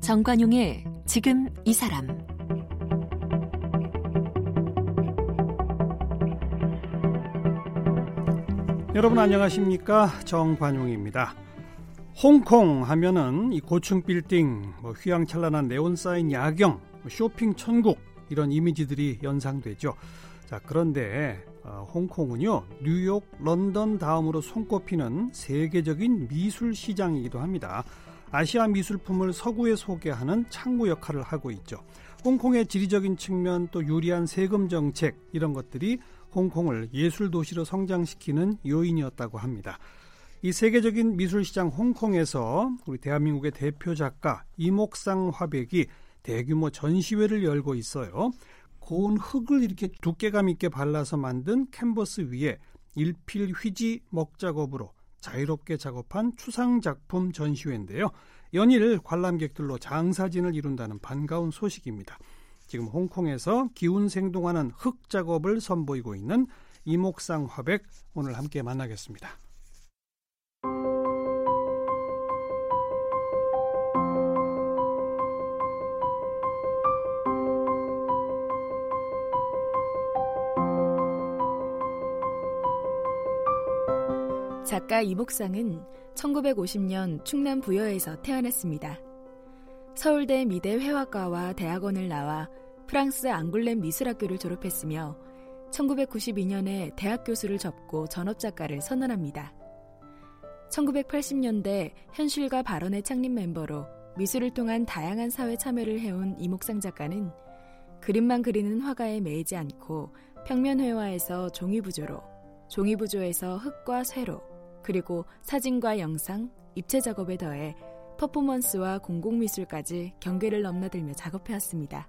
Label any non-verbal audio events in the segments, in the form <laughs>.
정관용의 지금 이 사람 여러분 안녕하십니까 정관용입니다. 홍콩 하면은 이 고층 빌딩, 뭐 휘황찬란한 네온 사인 야경, 뭐 쇼핑 천국 이런 이미지들이 연상되죠. 자 그런데 어, 홍콩은요 뉴욕, 런던 다음으로 손꼽히는 세계적인 미술 시장이기도 합니다. 아시아 미술품을 서구에 소개하는 창구 역할을 하고 있죠. 홍콩의 지리적인 측면 또 유리한 세금 정책 이런 것들이 홍콩을 예술 도시로 성장시키는 요인이었다고 합니다. 이 세계적인 미술 시장 홍콩에서 우리 대한민국의 대표 작가 이목상 화백이 대규모 전시회를 열고 있어요. 고운 흙을 이렇게 두께감 있게 발라서 만든 캔버스 위에 일필 휘지 먹 작업으로 자유롭게 작업한 추상 작품 전시회인데요. 연일 관람객들로 장사진을 이룬다는 반가운 소식입니다. 지금 홍콩에서 기운 생동하는 흙 작업을 선보이고 있는 이목상 화백 오늘 함께 만나겠습니다. 작가 이목상은 1950년 충남 부여에서 태어났습니다. 서울대 미대 회화과와 대학원을 나와 프랑스 앙굴렘 미술학교를 졸업했으며 1992년에 대학 교수를 접고 전업작가를 선언합니다. 1980년대 현실과 발언의 창립 멤버로 미술을 통한 다양한 사회 참여를 해온 이목상 작가는 그림만 그리는 화가에 매이지 않고 평면 회화에서 종이 부조로, 종이 부조에서 흙과 쇠로, 그리고 사진과 영상, 입체 작업에 더해 퍼포먼스와 공공미술까지 경계를 넘나들며 작업해왔습니다.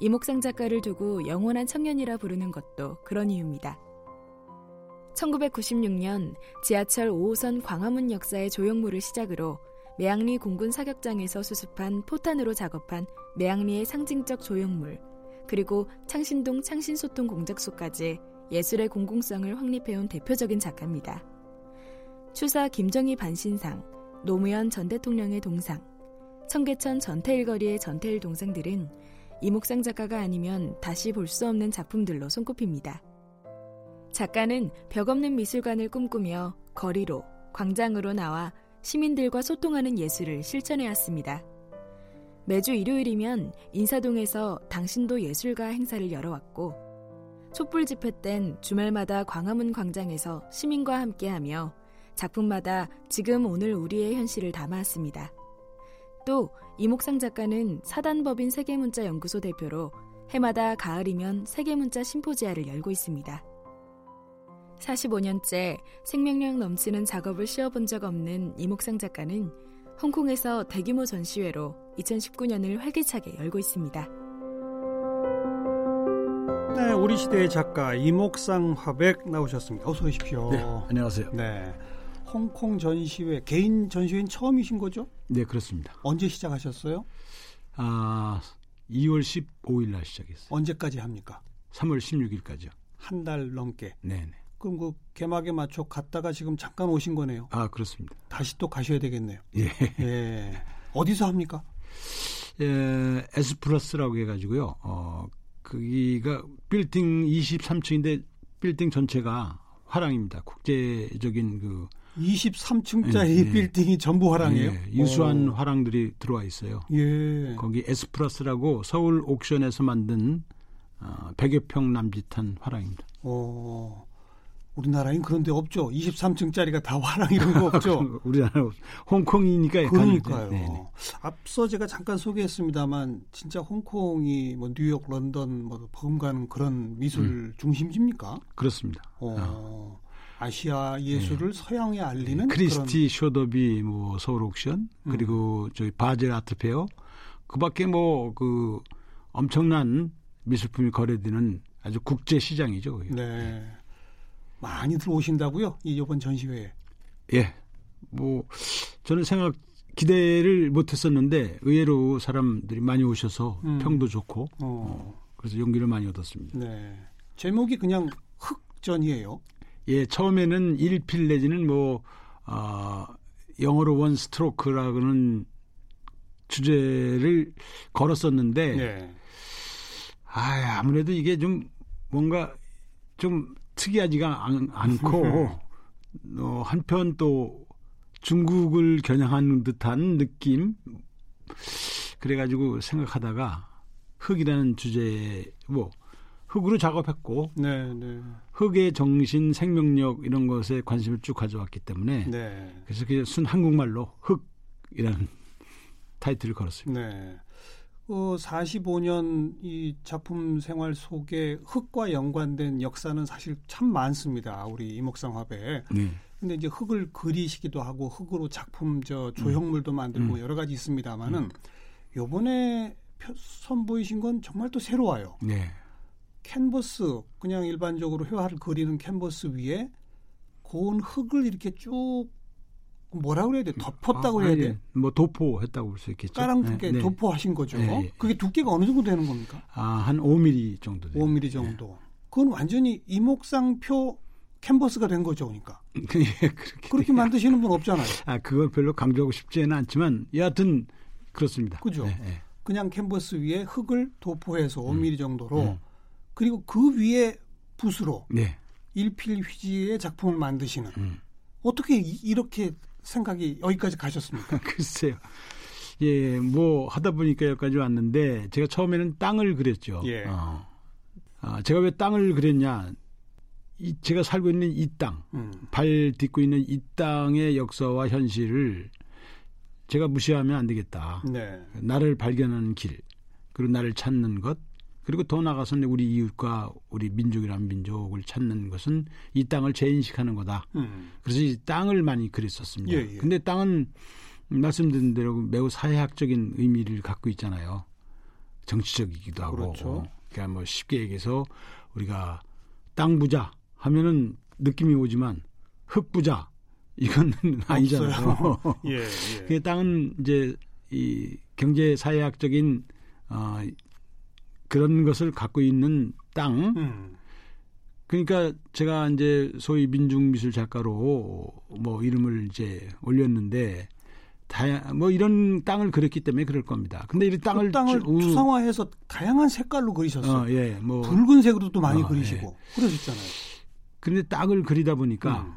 이목상 작가를 두고 영원한 청년이라 부르는 것도 그런 이유입니다. 1996년 지하철 5호선 광화문 역사의 조형물을 시작으로 매양리 공군 사격장에서 수습한 포탄으로 작업한 매양리의 상징적 조형물, 그리고 창신동 창신소통 공작소까지 예술의 공공성을 확립해온 대표적인 작가입니다. 추사 김정희 반신상, 노무현 전 대통령의 동상, 청계천 전태일 거리의 전태일 동상들은 이목상 작가가 아니면 다시 볼 수 없는 작품들로 손꼽힙니다. 작가는 벽 없는 미술관을 꿈꾸며 거리로, 광장으로 나와 시민들과 소통하는 예술을 실천해왔습니다. 매주 일요일이면 인사동에서 당신도 예술가 행사를 열어왔고, 촛불 집회 땐 주말마다 광화문 광장에서 시민과 함께하며 작품마다 지금 오늘 우리의 현실을 담아왔습니다. 또 이목상 작가는 사단법인 세계문자 연구소 대표로 해마다 가을이면 세계문자 심포지아를 열고 있습니다. 45년째 생명력 넘치는 작업을 씌워본 적 없는 이목상 작가는 홍콩에서 대규모 전시회로 2019년을 활기차게 열고 있습니다. 네, 우리 시대의 작가 이목상 화백 나오셨습니다. 어서 오십시오. 네, 안녕하세요. 네. 홍콩 전시회 개인 전시회는 처음이신 거죠? 네, 그렇습니다. 언제 시작하셨어요? 아, 2월 15일 날 시작했어요. 언제까지 합니까? 3월 16일까지요. 한 달 넘게. 네, 네. 그럼 그 개막에 맞춰 갔다가 지금 잠깐 오신 거네요. 아, 그렇습니다. 다시 또 가셔야 되겠네요. 예. 예. 어디서 합니까? 예, 에스프러스라고 해 가지고요. 어, 거기가 빌딩 23층인데 빌딩 전체가 화랑입니다. 국제적인 그 23층짜리 예, 예. 빌딩이 전부 화랑이에요? 예, 유수한 오. 화랑들이 들어와 있어요. 예. 거기 에스프러스라고 서울 옥션에서 만든 어, 100여 평 남짓한 화랑입니다. 오. 우리나라엔 그런 데 없죠. 23층짜리가 다 화랑 이런 거 없죠. <laughs> 우리나라 홍콩이니까 그러니까요. 네네. 네. 앞서 제가 잠깐 소개했습니다만 진짜 홍콩이 뭐 뉴욕, 런던 뭐 버금가는 그런 미술 음. 중심지입니까? 그렇습니다. 어. 어. 아시아 예술을 네. 서양에 알리는 크리스티 소더비 뭐 서울 옥션 음. 그리고 저희 바젤 Art Fair 그밖에 뭐 그 엄청난 미술품이 거래되는 아주 국제 시장이죠. 그게. 네. 많이들 오신다고요? 이 이번 전시회에. 예. 뭐 저는 생각 기대를 못 했었는데 의외로 사람들이 많이 오셔서 음. 평도 좋고 어. 어, 그래서 용기를 많이 얻었습니다. 네. 제목이 그냥 흑전이에요. 예, 처음에는 1필 내지는 뭐, 어, 영어로 원 스트로크라고는 주제를 걸었었는데, 네. 아, 아무래도 이게 좀 뭔가 좀 특이하지가 않, 않고, <laughs> 어, 한편 또 중국을 겨냥하는 듯한 느낌, 그래가지고 생각하다가 흑이라는 주제에 뭐, 흑으로 작업했고, 네, 네. 흑의 정신, 생명력 이런 것에 관심을 쭉 가져왔기 때문에 네. 그래서 그냥 순 한국말로 흑이라는 <laughs> 타이틀을 걸었습니다. 네. 어, 45년 이 작품 생활 속에 흑과 연관된 역사는 사실 참 많습니다. 우리 이목상 화배에. 네. 근데 이제 흑을 그리시기도 하고 흑으로 작품 저 조형물도 만들고 음. 여러 가지 있습니다만은 요번에 표- 선보이신 건 정말 또 새로워요. 네. 캔버스 그냥 일반적으로 회화를 그리는 캔버스 위에 고운 흙을 이렇게 쭉 뭐라 그래야 돼? 덮었다고 아, 해야 아니, 돼? 뭐 도포했다고 볼 수 있겠죠. 까랑 두께 네, 네. 도포하신 거죠. 네, 예. 그게 두께가 어느 정도 되는 겁니까? 아, 한 5mm 정도 돼요. 5mm 정도. 그건 완전히 이목상표 캔버스가 된 거죠, 그러니까. <laughs> 예, 그렇게. 그렇게 만드시는 분 없잖아요. 아, 그걸 별로 강조하고 싶지는 않지만 여하튼 그렇습니다. 그죠? 그냥 캔버스 위에 흙을 도포해서 5mm 정도로 음. 그리고 그 위에 붓으로 네. 일필 휘지의 작품을 만드시는 음. 어떻게 이- 이렇게 생각이 여기까지 가셨습니까? <laughs> 글쎄요. 예, 뭐 하다 보니까 여기까지 왔는데 제가 처음에는 땅을 그렸죠. 예. 어. 아, 제가 왜 땅을 그렸냐? 이, 제가 살고 있는 이 땅, 음. 발 딛고 있는 이 땅의 역사와 현실을 제가 무시하면 안 되겠다. 네. 나를 발견하는 길, 그리고 나를 찾는 것, 그리고 더 나아가서는 우리 이웃과 우리 민족이란 민족을 찾는 것은 이 땅을 재인식하는 거다. 음. 그래서 이 땅을 많이 그렸었습니다. 예, 예. 근데 땅은 말씀드린 대로 매우 사회학적인 의미를 갖고 있잖아요. 정치적이기도 하고. 그렇죠. 그러니까 뭐 쉽게 얘기해서 우리가 땅 부자 하면은 느낌이 오지만 흙 부자 이건 <laughs> 아니잖아요. <laughs> 예, 예. 그 땅은 이제 이 경제 사회학적인 어 그런 것을 갖고 있는 땅 음. 그러니까 제가 이제 소위 민중미술 작가로 뭐 이름을 이제 올렸는데 다양 뭐 이런 땅을 그렸기 때문에 그럴 겁니다. 근데 이 땅을 그 땅을 쭉- 추상화해서 다양한 색깔로 그리셨어요. 어, 예, 뭐 붉은색으로 도 많이 어, 그리시고 그러셨잖아요. 근데 땅을 그리다 보니까 음.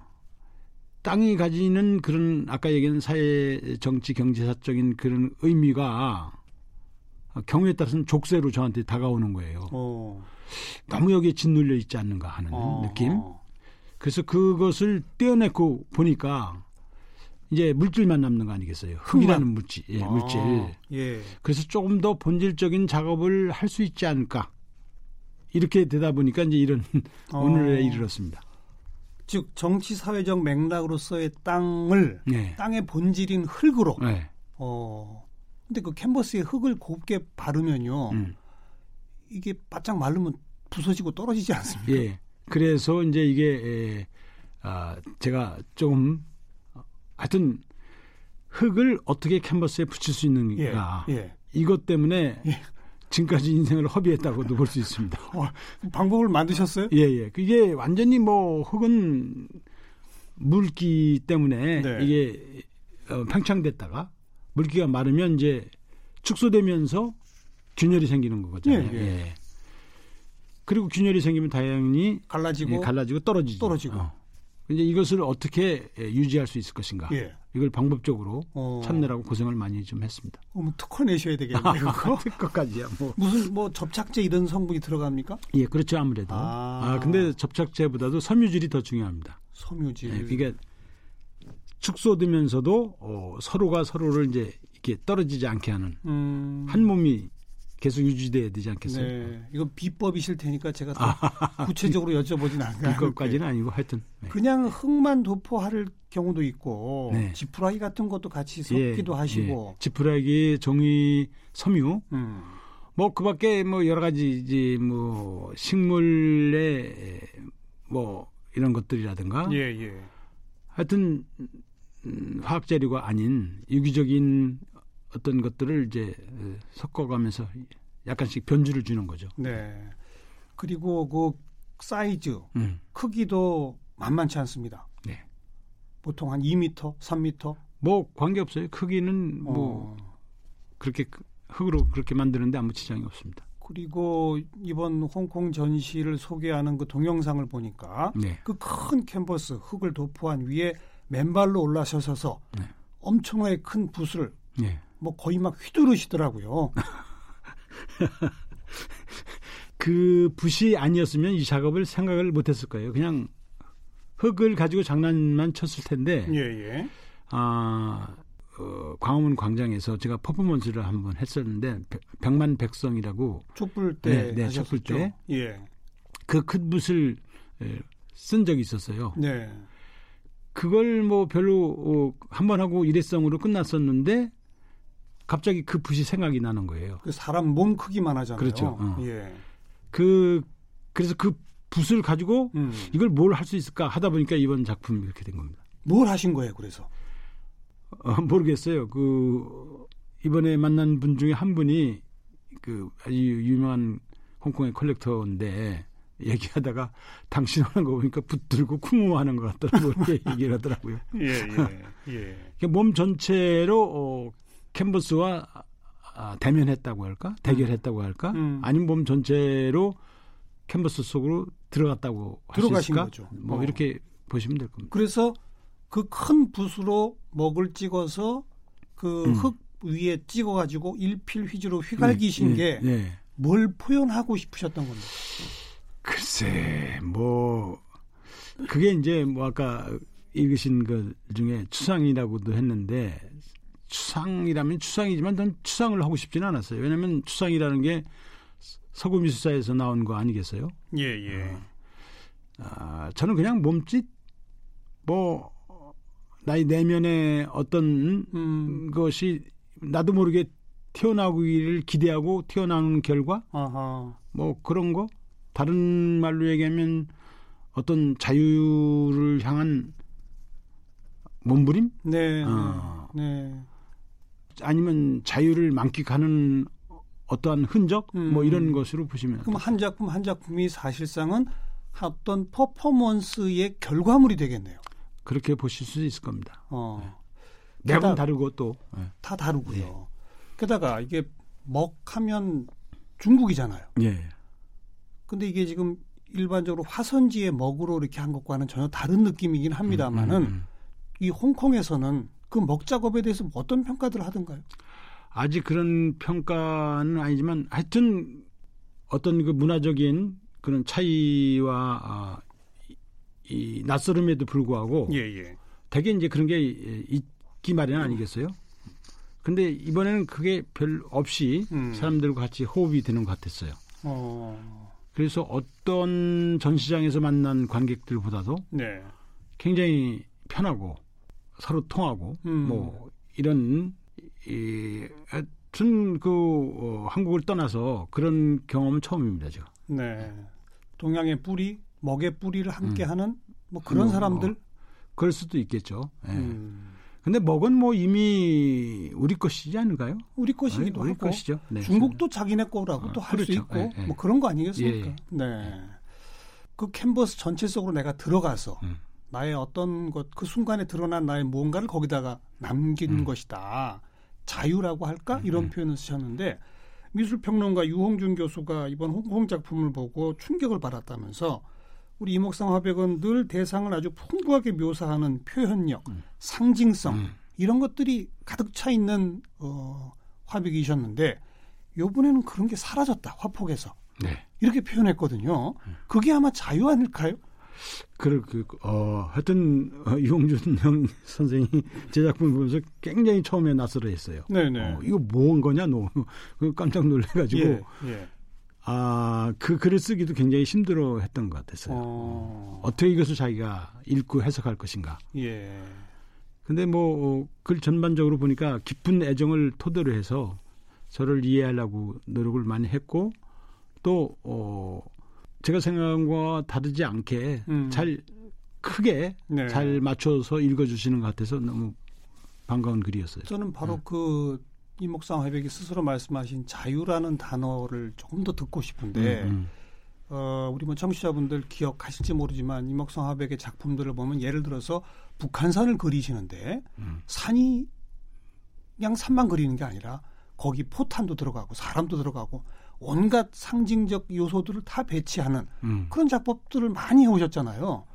땅이 가지는 그런 아까 얘기한 사회 정치 경제사적인 그런 의미가 경우에 따라서는 족쇄로 저한테 다가오는 거예요. 어. 너무 여기에 짓눌려 있지 않는가 하는 어, 느낌. 어. 그래서 그것을 떼어내고 보니까 이제 물질만 남는 거 아니겠어요? 흙이라는 물질, 예, 물질. 아, 예. 그래서 조금 더 본질적인 작업을 할 수 있지 않을까. 이렇게 되다 보니까 이제 이런 <laughs> 어. 오늘에 이르렀습니다. 즉 정치 사회적 맥락으로서의 땅을 네. 땅의 본질인 흙으로. 네. 어. 근데 그 캔버스에 흙을 곱게 바르면요. 음. 이게 바짝 마르면 부서지고 떨어지지 않습니까? 예. 그래서 이제 이게 에, 아, 제가 좀 어, 하여튼 흙을 어떻게 캔버스에 붙일 수 있는가 예. 이것 때문에 예. 지금까지 인생을 허비했다고도 볼 수 있습니다. <laughs> 어, 방법을 만드셨어요? 예, 예. 그게 완전히 뭐 흙은 물기 때문에 네. 이게 어, 팽창됐다가 물기가 마르면 이제 축소되면서 균열이 생기는 거잖아요. 예, 예. 그리고 균열이 생기면 당연히 갈라지고 예, 갈라지고 떨어지죠. 떨어지고. 어. 이제 이것을 어떻게 예, 유지할 수 있을 것인가. 예. 이걸 방법적으로 어. 찾느라고 고생을 많이 좀 했습니다. 어, 뭐 특허 내셔야 되겠네요. 그거? <laughs> 끝까지야 뭐. 무슨 뭐 접착제 이런 성분이 들어갑니까? 예, 그렇죠 아무래도. 아. 아, 근데 접착제보다도 섬유질이 더 중요합니다. 섬유질. 예, 그러니까 축소되면서도 어, 서로가 서로를 이제 이렇게 떨어지지 않게 하는 음. 한 몸이 계속 유지돼야 되지 않겠어요? 네. 이건 비법이실 테니까 제가 더 <laughs> 구체적으로 여쭤보진 않아요. 이것까지는 아니고 하여튼 네. 그냥 흙만 도포할 경우도 있고 네. 지푸라기 같은 것도 같이 예, 섞기도 하시고. 예. 지푸라기, 종이, 섬유 음. 뭐 그밖에 뭐 여러 가지 이제 뭐 식물의 뭐 이런 것들이라든가 예, 예. 하여튼 음, 화학 재료가 아닌 유기적인 어떤 것들을 이제 어, 섞어가면서 약간씩 변주를 주는 거죠. 네. 그리고 그 사이즈, 음. 크기도 만만치 않습니다. 네. 보통 한 2m, 3m. 뭐 관계 없어요. 크기는 뭐 어. 그렇게 크- 흙으로 그렇게 만드는데 아무 지장이 없습니다. 그리고 이번 홍콩 전시를 소개하는 그 동영상을 보니까 네. 그큰 캔버스 흙을 도포한 위에 맨발로 올라서서 네. 엄청나게 큰 붓을 네. 뭐 거의 막 휘두르시더라고요. <laughs> 그 붓이 아니었으면 이 작업을 생각을 못했을 거예요. 그냥 흙을 가지고 장난만 쳤을 텐데 예, 예. 아 어, 광화문 광장에서 제가 퍼포먼스를 한번 했었는데 백- 백만백성이라고 촛불 때 네, 네? 촛불 때. 예. 그 큰 붓을 에, 쓴 적이 있었어요. 네. 그걸 뭐 별로 어, 한번 하고 일회성으로 끝났었는데 갑자기 그 붓이 생각이 나는 거예요. 그 사람 몸 크기만 하잖아요. 그렇죠. 어. 예. 그 그래서 그 붓을 가지고 음. 이걸 뭘 할 수 있을까 하다 보니까 이번 작품이 이렇게 된 겁니다. 뭘 하신 거예요, 그래서? 어, <laughs> 모르겠어요. 그 이번에 만난 분 중에 한 분이 그 아주 유명한 홍콩의 컬렉터인데 <laughs> 얘기하다가 당신 하는 거 보니까 붙들고 쿵후하는 것 같더라고 이렇게 <laughs> 얘기를 하더라고요. 예, 예. <laughs> 예. 그몸 전체로 어, 캔버스와 아, 대면했다고 할까? 대결했다고 할까? 음. 아니면 몸 전체로 캔버스 속으로 들어갔다고 들어가신? 거죠. 뭐 어. 이렇게 보시면 될 겁니다. 그래서 그 큰 붓으로 먹을 찍어서 그 음. 흙 위에 찍어 가지고 일필 휘지로 휘갈기신 네, 게 네. 뭘 표현하고 싶으셨던 겁니다. 글쎄, 뭐 그게 이제 뭐 아까 읽으신 것 중에 추상이라고도 했는데 추상이라면 추상이지만 전 추상을 하고 싶지는 않았어요. 왜냐하면 추상이라는 게 서구 미술사에서 나온 거 아니겠어요? 예, 예. 아, 저는 그냥 몸짓 뭐 나의 내면의 어떤 음, 것이 나도 모르게 튀어나오기를 기대하고 튀어나오는 결과 아하. 뭐 그런 거 다른 말로 얘기하면 어떤 자유를 향한 몸부림 네, 어. 네. 아니면 자유를 만끽하는 어떠한 흔적 뭐 음. 이런 것으로 보시면 그럼 한 작품 한 작품이 사실상은 어떤 퍼포먼스의 결과물이 되겠네요. 그렇게 보실 수 있을 겁니다. 어, 매번 게다가- 다르고 또 예. 다 다르고요. 네. 게다가 이게 먹하면 중국이잖아요. 예. 근데 이게 지금 일반적으로 화선지의 먹으로 이렇게 한 것과는 전혀 다른 느낌이긴 합니다만은 음, 음. 이 홍콩에서는 그 먹 작업에 대해서 어떤 평가들을 하던가요? 아직 그런 평가는 아니지만 하여튼 어떤 그 문화적인 그런 차이와 아, 이, 이 낯설음에도 불구하고 예, 예. 대개 이제 그런 게 있기 마련 아니겠어요? 근데 이번에는 그게 별 없이 음. 사람들과 같이 호흡이 되는 것 같았어요. 어, 그래서 어떤 전시장에서 만난 관객들보다도 네. 굉장히 편하고 서로 통하고 음. 뭐 이런 이 하여튼 그 어, 한국을 떠나서 그런 경험은 처음입니다 제가. 네. 동양의 뿌리, 먹의 뿌리를 함께 음. 하는 뭐 그런 뭐, 사람들. 그럴 수도 있겠죠. 예. 음. 근데 먹은 뭐 이미 우리 것이지 않을까요? 우리 것이기도 우리 하고 것이죠. 네. 중국도 자기네 거라고 어, 또할수 그렇죠. 있고 예, 예. 뭐 그런 거 아니겠습니까? 예, 예. 네. 그 캔버스 전체 속으로 내가 들어가서 음. 나의 어떤 것 그 순간에 드러난 나의 무언가를 거기다가 남긴 음. 것이다. 자유라고 할까 이런 표현을 쓰셨는데 미술평론가 유홍준 교수가 이번 홍콩 작품을 보고 충격을 받았다면서 우리 이목상 화백은 늘 대상을 아주 풍부하게 묘사하는 표현력, 상징성 음. 이런 것들이 가득 차 있는 어, 화백이셨는데 요번에는 그런 게 사라졌다 화폭에서 네. 이렇게 표현했거든요. 그게 아마 자유 아닐까요? 그, 그, 어, 하여튼, 어, 이홍준 <laughs> 형 선생이 제 작품을 보면서 굉장히 처음에 낯설어 했어요. 네네. 어, 이거 뭔 거냐, 너. 그 <laughs> 깜짝 놀래가지고, 예, 예. 아, 그 글을 쓰기도 굉장히 힘들어 했던 것 같았어요. 어, 어떻게 이것을 자기가 읽고 해석할 것인가. 예. 근데 뭐, 어, 글 전반적으로 보니까 깊은 애정을 토대로 해서 저를 이해하려고 노력을 많이 했고, 또, 어, 제가 생각한 거와 다르지 않게 음. 잘 크게 네. 잘 맞춰서 읽어주시는 것 같아서 너무 반가운 글이었어요. 저는 바로 네. 그 이목상 회백이 스스로 말씀하신 자유라는 단어를 조금 더 듣고 싶은데 음, 음. 어, 우리 뭐 청취자분들 기억하실지 모르지만 이목상 화백의 작품들을 보면 예를 들어서 북한산을 그리시는데 음. 산이 그냥 산만 그리는 게 아니라 거기 포탄도 들어가고 사람도 들어가고 온갖 상징적 요소들을 다 배치하는 음. 그런 작법들을 많이 해오셨잖아요.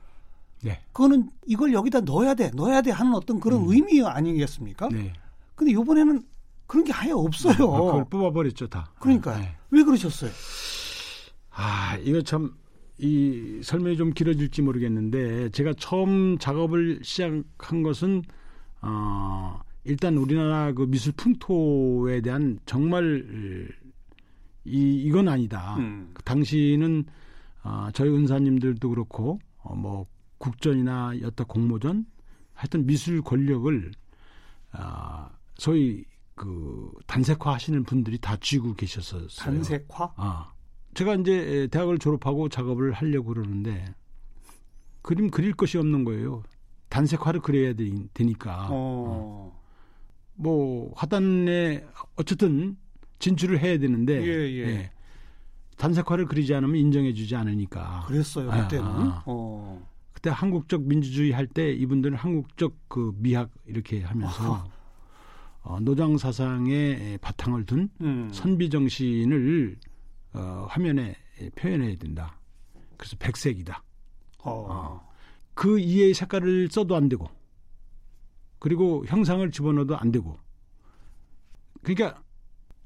네. 그거는 이걸 여기다 넣어야 돼, 넣어야 돼 하는 어떤 그런 의미 아니겠습니까? 네. 근데 이번에는 그런 게 아예 없어요. 아, 그걸 뽑아버렸죠 다. 그러니까 네. 왜 그러셨어요? 아, 이거 참, 이 설명이 좀 길어질지 모르겠는데, 제가 처음 작업을 시작한 것은, 어, 일단 우리나라 그 미술 풍토에 대한 정말, 이, 이건 아니다. 음. 그 당시는, 어, 저희 은사님들도 그렇고, 어, 뭐, 국전이나 여타 공모전, 하여튼 미술 권력을, 아, 소위 그 단색화 하시는 분들이 다 쥐고 계셨었어요. 단색화? 아, 제가 이제 대학을 졸업하고 작업을 하려고 그러는데 그림 그릴 것이 없는 거예요. 단색화를 그려야 되, 니까 어. 뭐 화단에 어쨌든 진출을 해야 되는데 예, 예. 단색화를 그리지 않으면 인정해주지 않으니까. 그랬어요 아, 그때는. 아. 어. 그때 한국적 민주주의 할 때 이분들은 한국적 그 미학 이렇게 하면서 어, 노장 사상의 바탕을 둔 음. 선비 정신을 어, 화면에 표현해야 된다. 그래서 백색이다. 어. 그 이의 색깔을 써도 안 되고, 그리고 형상을 집어넣어도 안 되고. 그러니까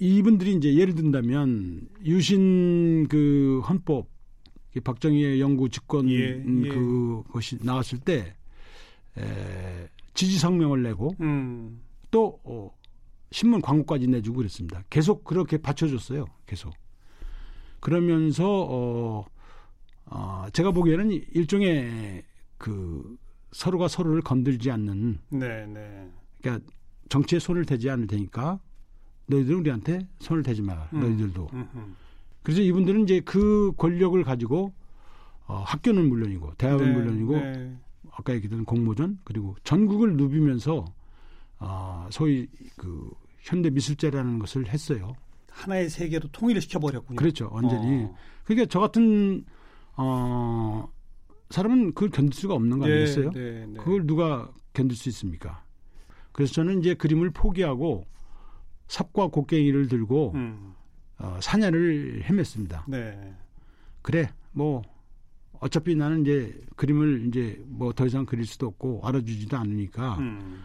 이분들이 이제 예를 든다면 유신 그 헌법 이 박정희의 영구 집권 예, 음, 예. 그것이 나왔을 때 에, 지지 성명을 내고 음. 또 어, 신문 광고까지 내주고 그랬습니다. 계속 그렇게 받쳐줬어요. 계속. 그러면서 어, 어, 제가 보기에는 일종의 그 서로가 서로를 건들지 않는 네, 네. 그러니까 정치에 손을 대지 않을 테니까 너희들은 우리한테 손을 대지 마라. 음. 너희들도. 음흠. 그래서 이분들은 이제 그 권력을 가지고 어, 학교는 물론이고 대학은 네, 물론이고 네. 아까 얘기했던 공모전 그리고 전국을 누비면서 어, 소위 그 현대 미술제라는 것을 했어요. 하나의 세계로 통일을 시켜버렸군요. 그렇죠, 완전히. 어. 그러니까 저 같은 어, 사람은 그걸 견딜 수가 없는 거 아니겠어요? 네, 네. 그걸 누가 견딜 수 있습니까? 그래서 저는 이제 그림을 포기하고 삽과 곡괭이를 들고 음. 어, 사냐를 헤맸습니다. 네. 그래, 뭐 어차피 나는 이제 그림을 이제 뭐 더 이상 그릴 수도 없고 알아주지도 않으니까 음.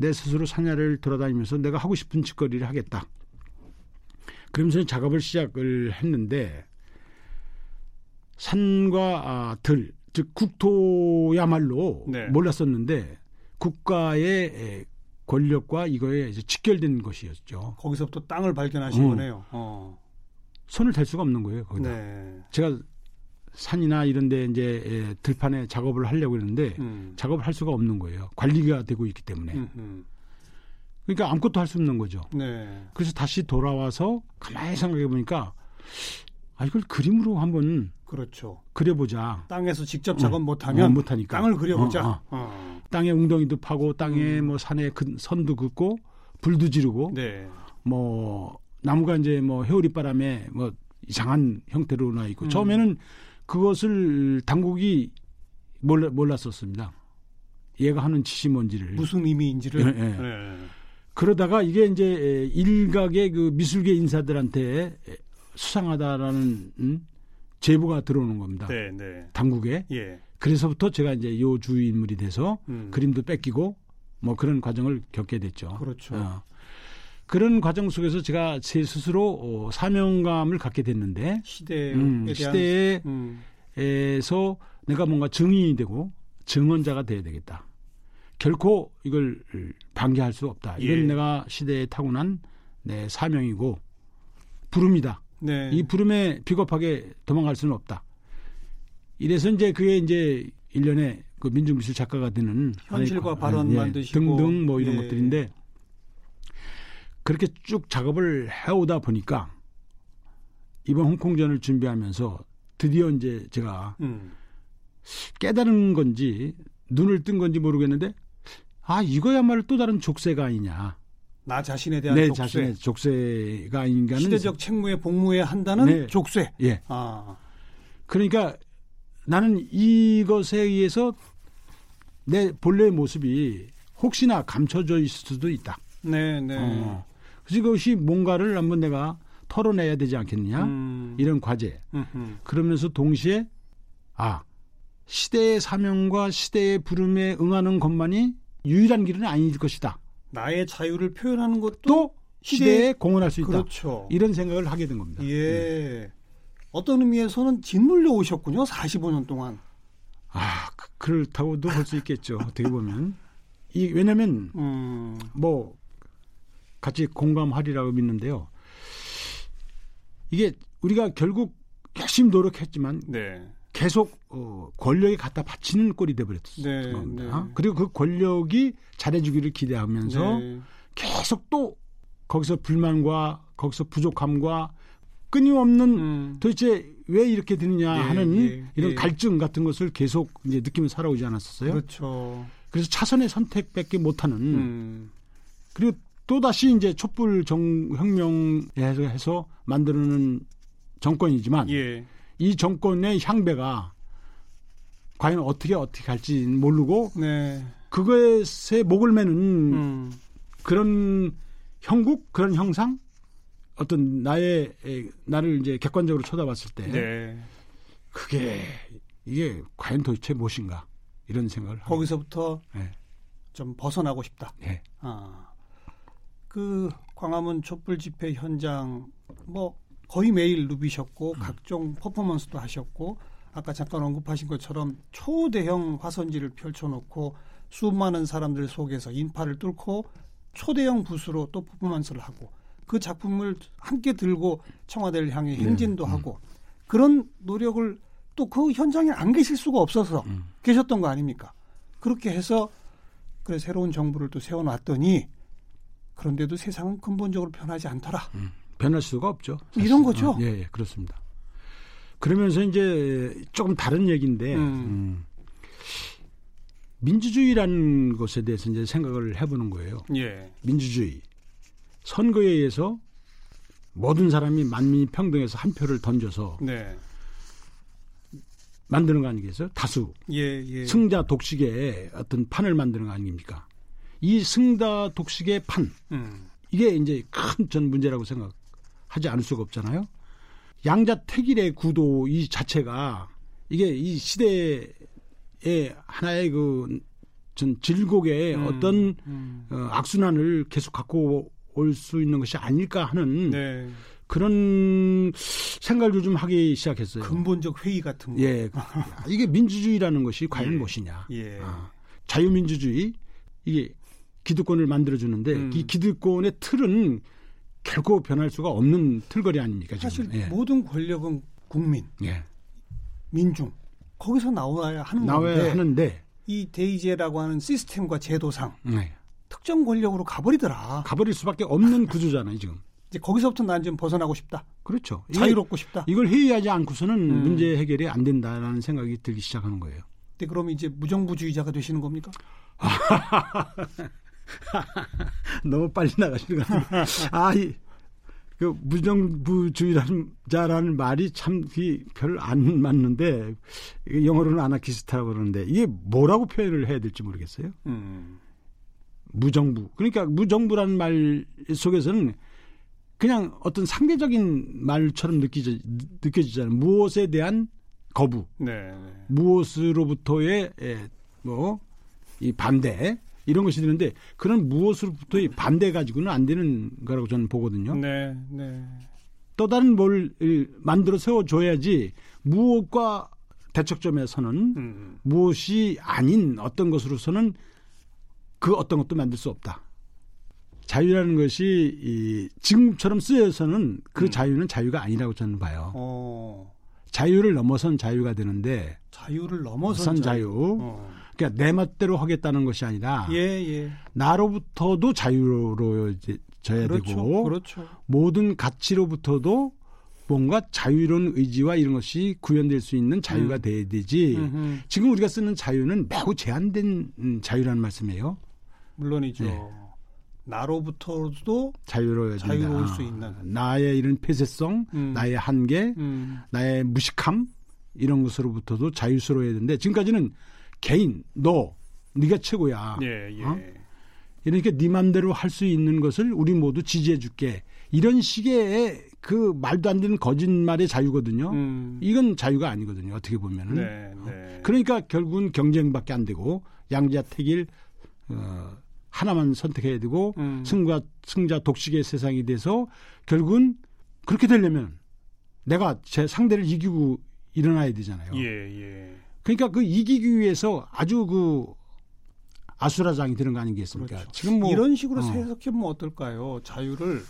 내 스스로 사냐를 돌아다니면서 내가 하고 싶은 짓거리를 하겠다. 그러면서 작업을 시작을 했는데 산과 아, 들, 즉 국토야말로 네. 몰랐었는데 국가의 에, 권력과 이거에 이제 직결된 것이었죠. 거기서부터 땅을 발견하신 음. 거네요. 어. 손을 댈 수가 없는 거예요. 거기다. 네. 제가 산이나 이런데 이제 에, 들판에 작업을 하려고 했는데 음. 작업을 할 수가 없는 거예요. 관리가 되고 있기 때문에. 음, 음. 그러니까 아무것도 할 수 없는 거죠. 네. 그래서 다시 돌아와서 가만히 생각해 보니까 아 이걸 그림으로 한번 그렇죠. 그려보자. 땅에서 직접 어, 작업 못하면 어, 못하니까. 땅을 그려보자. 어, 어. 땅에 웅덩이도 파고 땅에 음. 뭐 산에 큰 선도 긋고 불도 지르고 네. 뭐 나무가 이제 뭐 해오리 바람에 뭐 이상한 형태로 나 있고 음. 처음에는 그것을 당국이 몰라, 몰랐었습니다. 얘가 하는 짓이 뭔지를. 무슨 의미인지를. 예, 예. 네. 그러다가 이게 이제 일각의 그 미술계 인사들한테 수상하다라는 음, 제보가 들어오는 겁니다. 네, 네. 당국에. 예. 그래서부터 제가 이제 요 주의 인물이 돼서 음. 그림도 뺏기고 뭐 그런 과정을 겪게 됐죠. 그렇죠. 어. 그런 과정 속에서 제가 제 스스로 어, 사명감을 갖게 됐는데 시대에 음, 시대에서 음. 내가 뭔가 증인이 되고 증언자가 돼야 되겠다. 결코 이걸 방기할 수 없다. 이건 예. 내가 시대에 타고난 내 사명이고 부름이다. 네. 이 부름에 비겁하게 도망갈 수는 없다. 이래서 이제 그게 이제 일련의 그 민중미술 작가가 되는 현실과 발언 예, 만드시고. 등등 뭐 이런 예. 것들인데 그렇게 쭉 작업을 해오다 보니까 이번 홍콩전을 준비하면서 드디어 이제 제가 음. 깨달은 건지 눈을 뜬 건지 모르겠는데 아 이거야말로 또 다른 족쇄가 아니냐 나 자신에 대한 내 족쇄. 자신의 족쇄가 아닌가는 시대적 책무에 복무해야 한다는 네. 족쇄. 예. 아, 그러니까 나는 이것에 의해서 내 본래의 모습이 혹시나 감춰져 있을 수도 있다. 네, 네. 어. 그래서 그것이 뭔가를 한번 내가 털어내야 되지 않겠느냐 음, 이런 과제. 음흠. 그러면서 동시에 아 시대의 사명과 시대의 부름에 응하는 것만이 유일한 길은 아닐 것이다. 나의 자유를 표현하는 것도 또 시대에 시대에 공헌할 수 있다. 그렇죠. 이런 생각을 하게 된 겁니다. 예. 어떤 의미에서는 짓눌려 오셨군요. 45년 동안. 아 그- 그렇다고도 볼 수 있겠죠. 어떻게 보면 이 왜냐하면 음, 뭐 같이 공감하리라고 믿는데요. 이게 우리가 결국 열심히 노력했지만 네. 계속 어, 권력에 갖다 바치는 꼴이 돼버렸던 네, 겁니다. 네. 그리고 그 권력이 잘해주기를 기대하면서 네. 계속 또 거기서 불만과 거기서 부족함과 끊임없는 음, 도대체 왜 이렇게 되느냐 예, 하는 예, 이런 예. 갈증 같은 것을 계속 이제 느끼며 살아오지 않았었어요. 그렇죠. 그래서 차선의 선택밖에 못하는 음, 그리고 또 다시 이제 촛불 정 혁명에 해서 만드는 정권이지만 예. 이 정권의 향배가 과연 어떻게 어떻게 갈지 모르고 네. 그것에 목을 매는 음, 그런 형국 그런 형상 어떤 나의 에, 나를 이제 객관적으로 쳐다봤을 때 네. 그게 이게 과연 도대체 무엇인가 이런 생각을 거기서부터 네. 좀 벗어나고 싶다. 네. 아, 그 광화문 촛불 집회 현장 뭐 거의 매일 누비셨고 각종 퍼포먼스도 하셨고 아까 잠깐 언급하신 것처럼 초대형 화선지를 펼쳐놓고 수많은 사람들 속에서 인파를 뚫고 초대형 붓으로 또 퍼포먼스를 하고 그 작품을 함께 들고 청와대를 향해 행진도 하고 그런 노력을 또 그 현장에 안 계실 수가 없어서 계셨던 거 아닙니까? 그렇게 해서 그래 새로운 정부를 또 세워놨더니 그런데도 세상은 근본적으로 변하지 않더라. 변할 수가 없죠. 이런 거죠? 어, 예, 예, 그렇습니다. 그러면서 이제 조금 다른 얘기인데 음. 음, 민주주의라는 것에 대해서 이제 생각을 해보는 거예요. 예. 민주주의 선거에 의해서 모든 사람이 만민이 평등해서 한 표를 던져서 네. 만드는 거 아니겠어요? 다수 예, 예. 승자 독식의 어떤 판을 만드는 거 아닙니까? 이 승자 독식의 판 음. 이게 이제 큰 전 문제라고 생각하지 않을 수가 없잖아요. 양자택일의 구도 이 자체가 이게 이 시대의 하나의 그 전 질곡의 음, 어떤 음. 어, 악순환을 계속 갖고 올 수 있는 것이 아닐까 하는 네. 그런 생각을 요즘 하기 시작했어요. 근본적 회의 같은 거. 예, 이게 민주주의라는 것이 과연 예. 무엇이냐? 예. 아, 자유민주주의 이게 기득권을 만들어주는데 음. 이 기득권의 틀은 결코 변할 수가 없는 틀거리 아닙니까 지금? 사실 예. 모든 권력은 국민, 예. 민중 거기서 나와야 하는 나와야 건데 하는데 이 대의제라고 하는 시스템과 제도상 네. 특정 권력으로 가버리더라. 가버릴 수밖에 없는 구조잖아요 지금. 이제 거기서부터 난 좀 벗어나고 싶다. 그렇죠. 자유롭고 싶다. 이걸 회의하지 않고서는 음. 문제 해결이 안 된다라는 생각이 들기 시작하는 거예요. 근데 그럼 이제 무정부주의자가 되시는 겁니까? <laughs> <laughs> 너무 빨리 나가시는 것 같은데. 아, 이, 그 무정부주의라는 자라는 말이 참 별 안 맞는데 영어로는 아나키스트라고 그러는데 이게 뭐라고 표현을 해야 될지 모르겠어요. 음. 무정부. 그러니까 무정부라는 말 속에서는 그냥 어떤 상대적인 말처럼 느끼져, 느껴지잖아요. 무엇에 대한 거부, 네. 네. 무엇으로부터의 예, 뭐이 반대 이런 것이 되는데 그런 무엇으로부터의 반대 가지고는 안 되는 거라고 저는 보거든요. 네. 네. 또 다른 뭘 이, 만들어 세워줘야지 무엇과 대척점에서는 음. 무엇이 아닌 어떤 것으로서는 그 어떤 것도 만들 수 없다. 자유라는 것이 이 지금처럼 쓰여서는 그 음. 자유는 자유가 아니라고 저는 봐요. 어. 자유를 넘어선 자유가 되는데 자유를 넘어선 선 자유. 어. 그러니까 내 멋대로 하겠다는 것이 아니라 예, 예. 나로부터도 자유로 이제 져야 그렇죠. 되고 그렇죠. 모든 가치로부터도 뭔가 자유로운 의지와 이런 것이 구현될 수 있는 자유가 음. 돼야 되지. 음흠. 지금 우리가 쓰는 자유는 매우 제한된 음, 자유라는 말씀이에요. 물론이죠. 예. 나로부터도 자유로워야 된다. 자유로울 수 있는. 나의 이런 폐쇄성, 음. 나의 한계, 음. 나의 무식함 이런 것으로부터도 자유스러워야 되는데 지금까지는 개인 너 네가 최고야. 예, 예. 어? 이러니까 네 맘대로 할 수 있는 것을 우리 모두 지지해 줄게. 이런 식의 그 말도 안 되는 거짓말의 자유거든요. 음. 이건 자유가 아니거든요. 어떻게 보면은. 네, 네. 그러니까 결국은 경쟁밖에 안 되고 양자택일 어, 하나만 선택해야 되고 음. 승과 승자 독식의 세상이 돼서 결국은 그렇게 되려면 내가 제 상대를 이기고 일어나야 되잖아요. 예, 예. 그러니까 그 이기기 위해서 아주 그 아수라장이 되는 거 아니겠습니까? 그렇죠. 지금 뭐 이런 식으로 어. 해석해보면 어떨까요? 자유를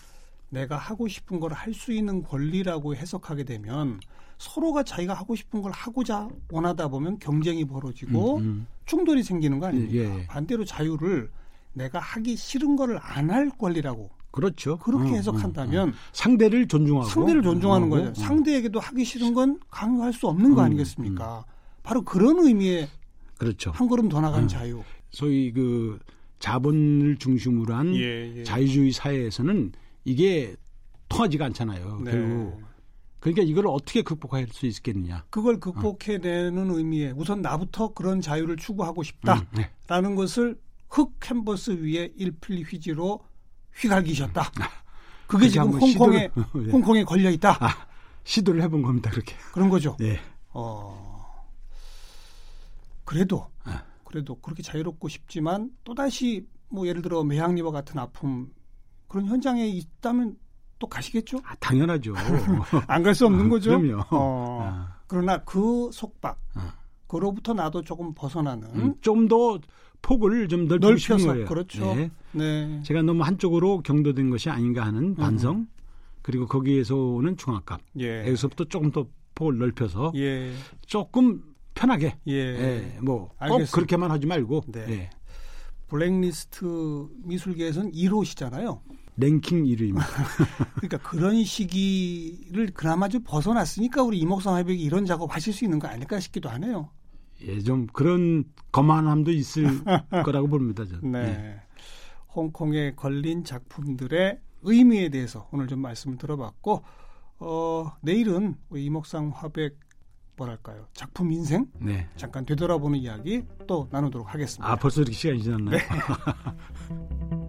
내가 하고 싶은 걸 할 수 있는 권리라고 해석하게 되면 서로가 자기가 하고 싶은 걸 하고자 원하다 보면 경쟁이 벌어지고 음, 음. 충돌이 생기는 거 아닙니까? 예, 예. 반대로 자유를 내가 하기 싫은 거를 안할 권리라고 그렇죠. 그렇게 어, 해석한다면 어, 어. 상대를 존중하고 상대를 존중하는 어. 어. 상대에게도 하기 싫은 건 강요할 수 없는 거 음, 아니겠습니까? 바로 그런 의미의 그렇죠. 한 걸음 더 나간 음. 자유. 소위 그 자본을 중심으로 한 예, 예. 자유주의 사회에서는 이게 통하지가 않잖아요. 네. 결국 그러니까 이걸 어떻게 극복할 수 있겠느냐. 그걸 극복해내는 의미에 우선 나부터 그런 자유를 추구하고 싶다라는 음, 네. 것을 흙 캔버스 위에 일필 휘지로 휘갈기셨다. 그게 그렇게 지금 홍콩에 시도를- <laughs> 예. 홍콩에 걸려 있다. 아, 시도를 해본 겁니다. 그렇게. 그런 거죠. 네. 어 그래도 아. 그래도 그렇게 자유롭고 싶지만 또 다시 뭐 예를 들어 매향리와 같은 아픔 그런 현장에 있다면 또 가시겠죠? 아, 당연하죠. <laughs> 안 갈 수 없는 거죠. 그럼요. 어, 아, 그러나 그 속박, 아. 그로부터 나도 조금 벗어나는 음, 좀더 폭을 좀 넓혀서, 거예요. 그렇죠. 네. 네. 제가 너무 한쪽으로 경도된 것이 아닌가 하는 반성 그리고 거기에서 오는 중압감 예. 여기서부터 조금 더 폭을 넓혀서 예. 조금 편하게 예. 예, 뭐꼭. 그렇게만 하지 말고 네. 예, 블랙리스트 미술계에서는 1호시잖아요. 랭킹 1위입니다. <laughs> 그러니까 그런 시기를 그나마 좀 벗어났으니까 우리 이목성 화백이 이런 작업 하실 수 있는 거 아닐까 싶기도 하네요. 예, 좀 그런 거만함도 있을 <laughs> 거라고 봅니다. 저는. 네. 예. 홍콩에 걸린 작품들의 의미에 대해서 오늘 좀 말씀을 들어봤고, 어, 내일은 우리 이목상 화백 뭐랄까요 작품 인생 네. 잠깐 되돌아보는 이야기 또 나누도록 하겠습니다. 아 벌써 이렇게 시간이 지났나요? <laughs>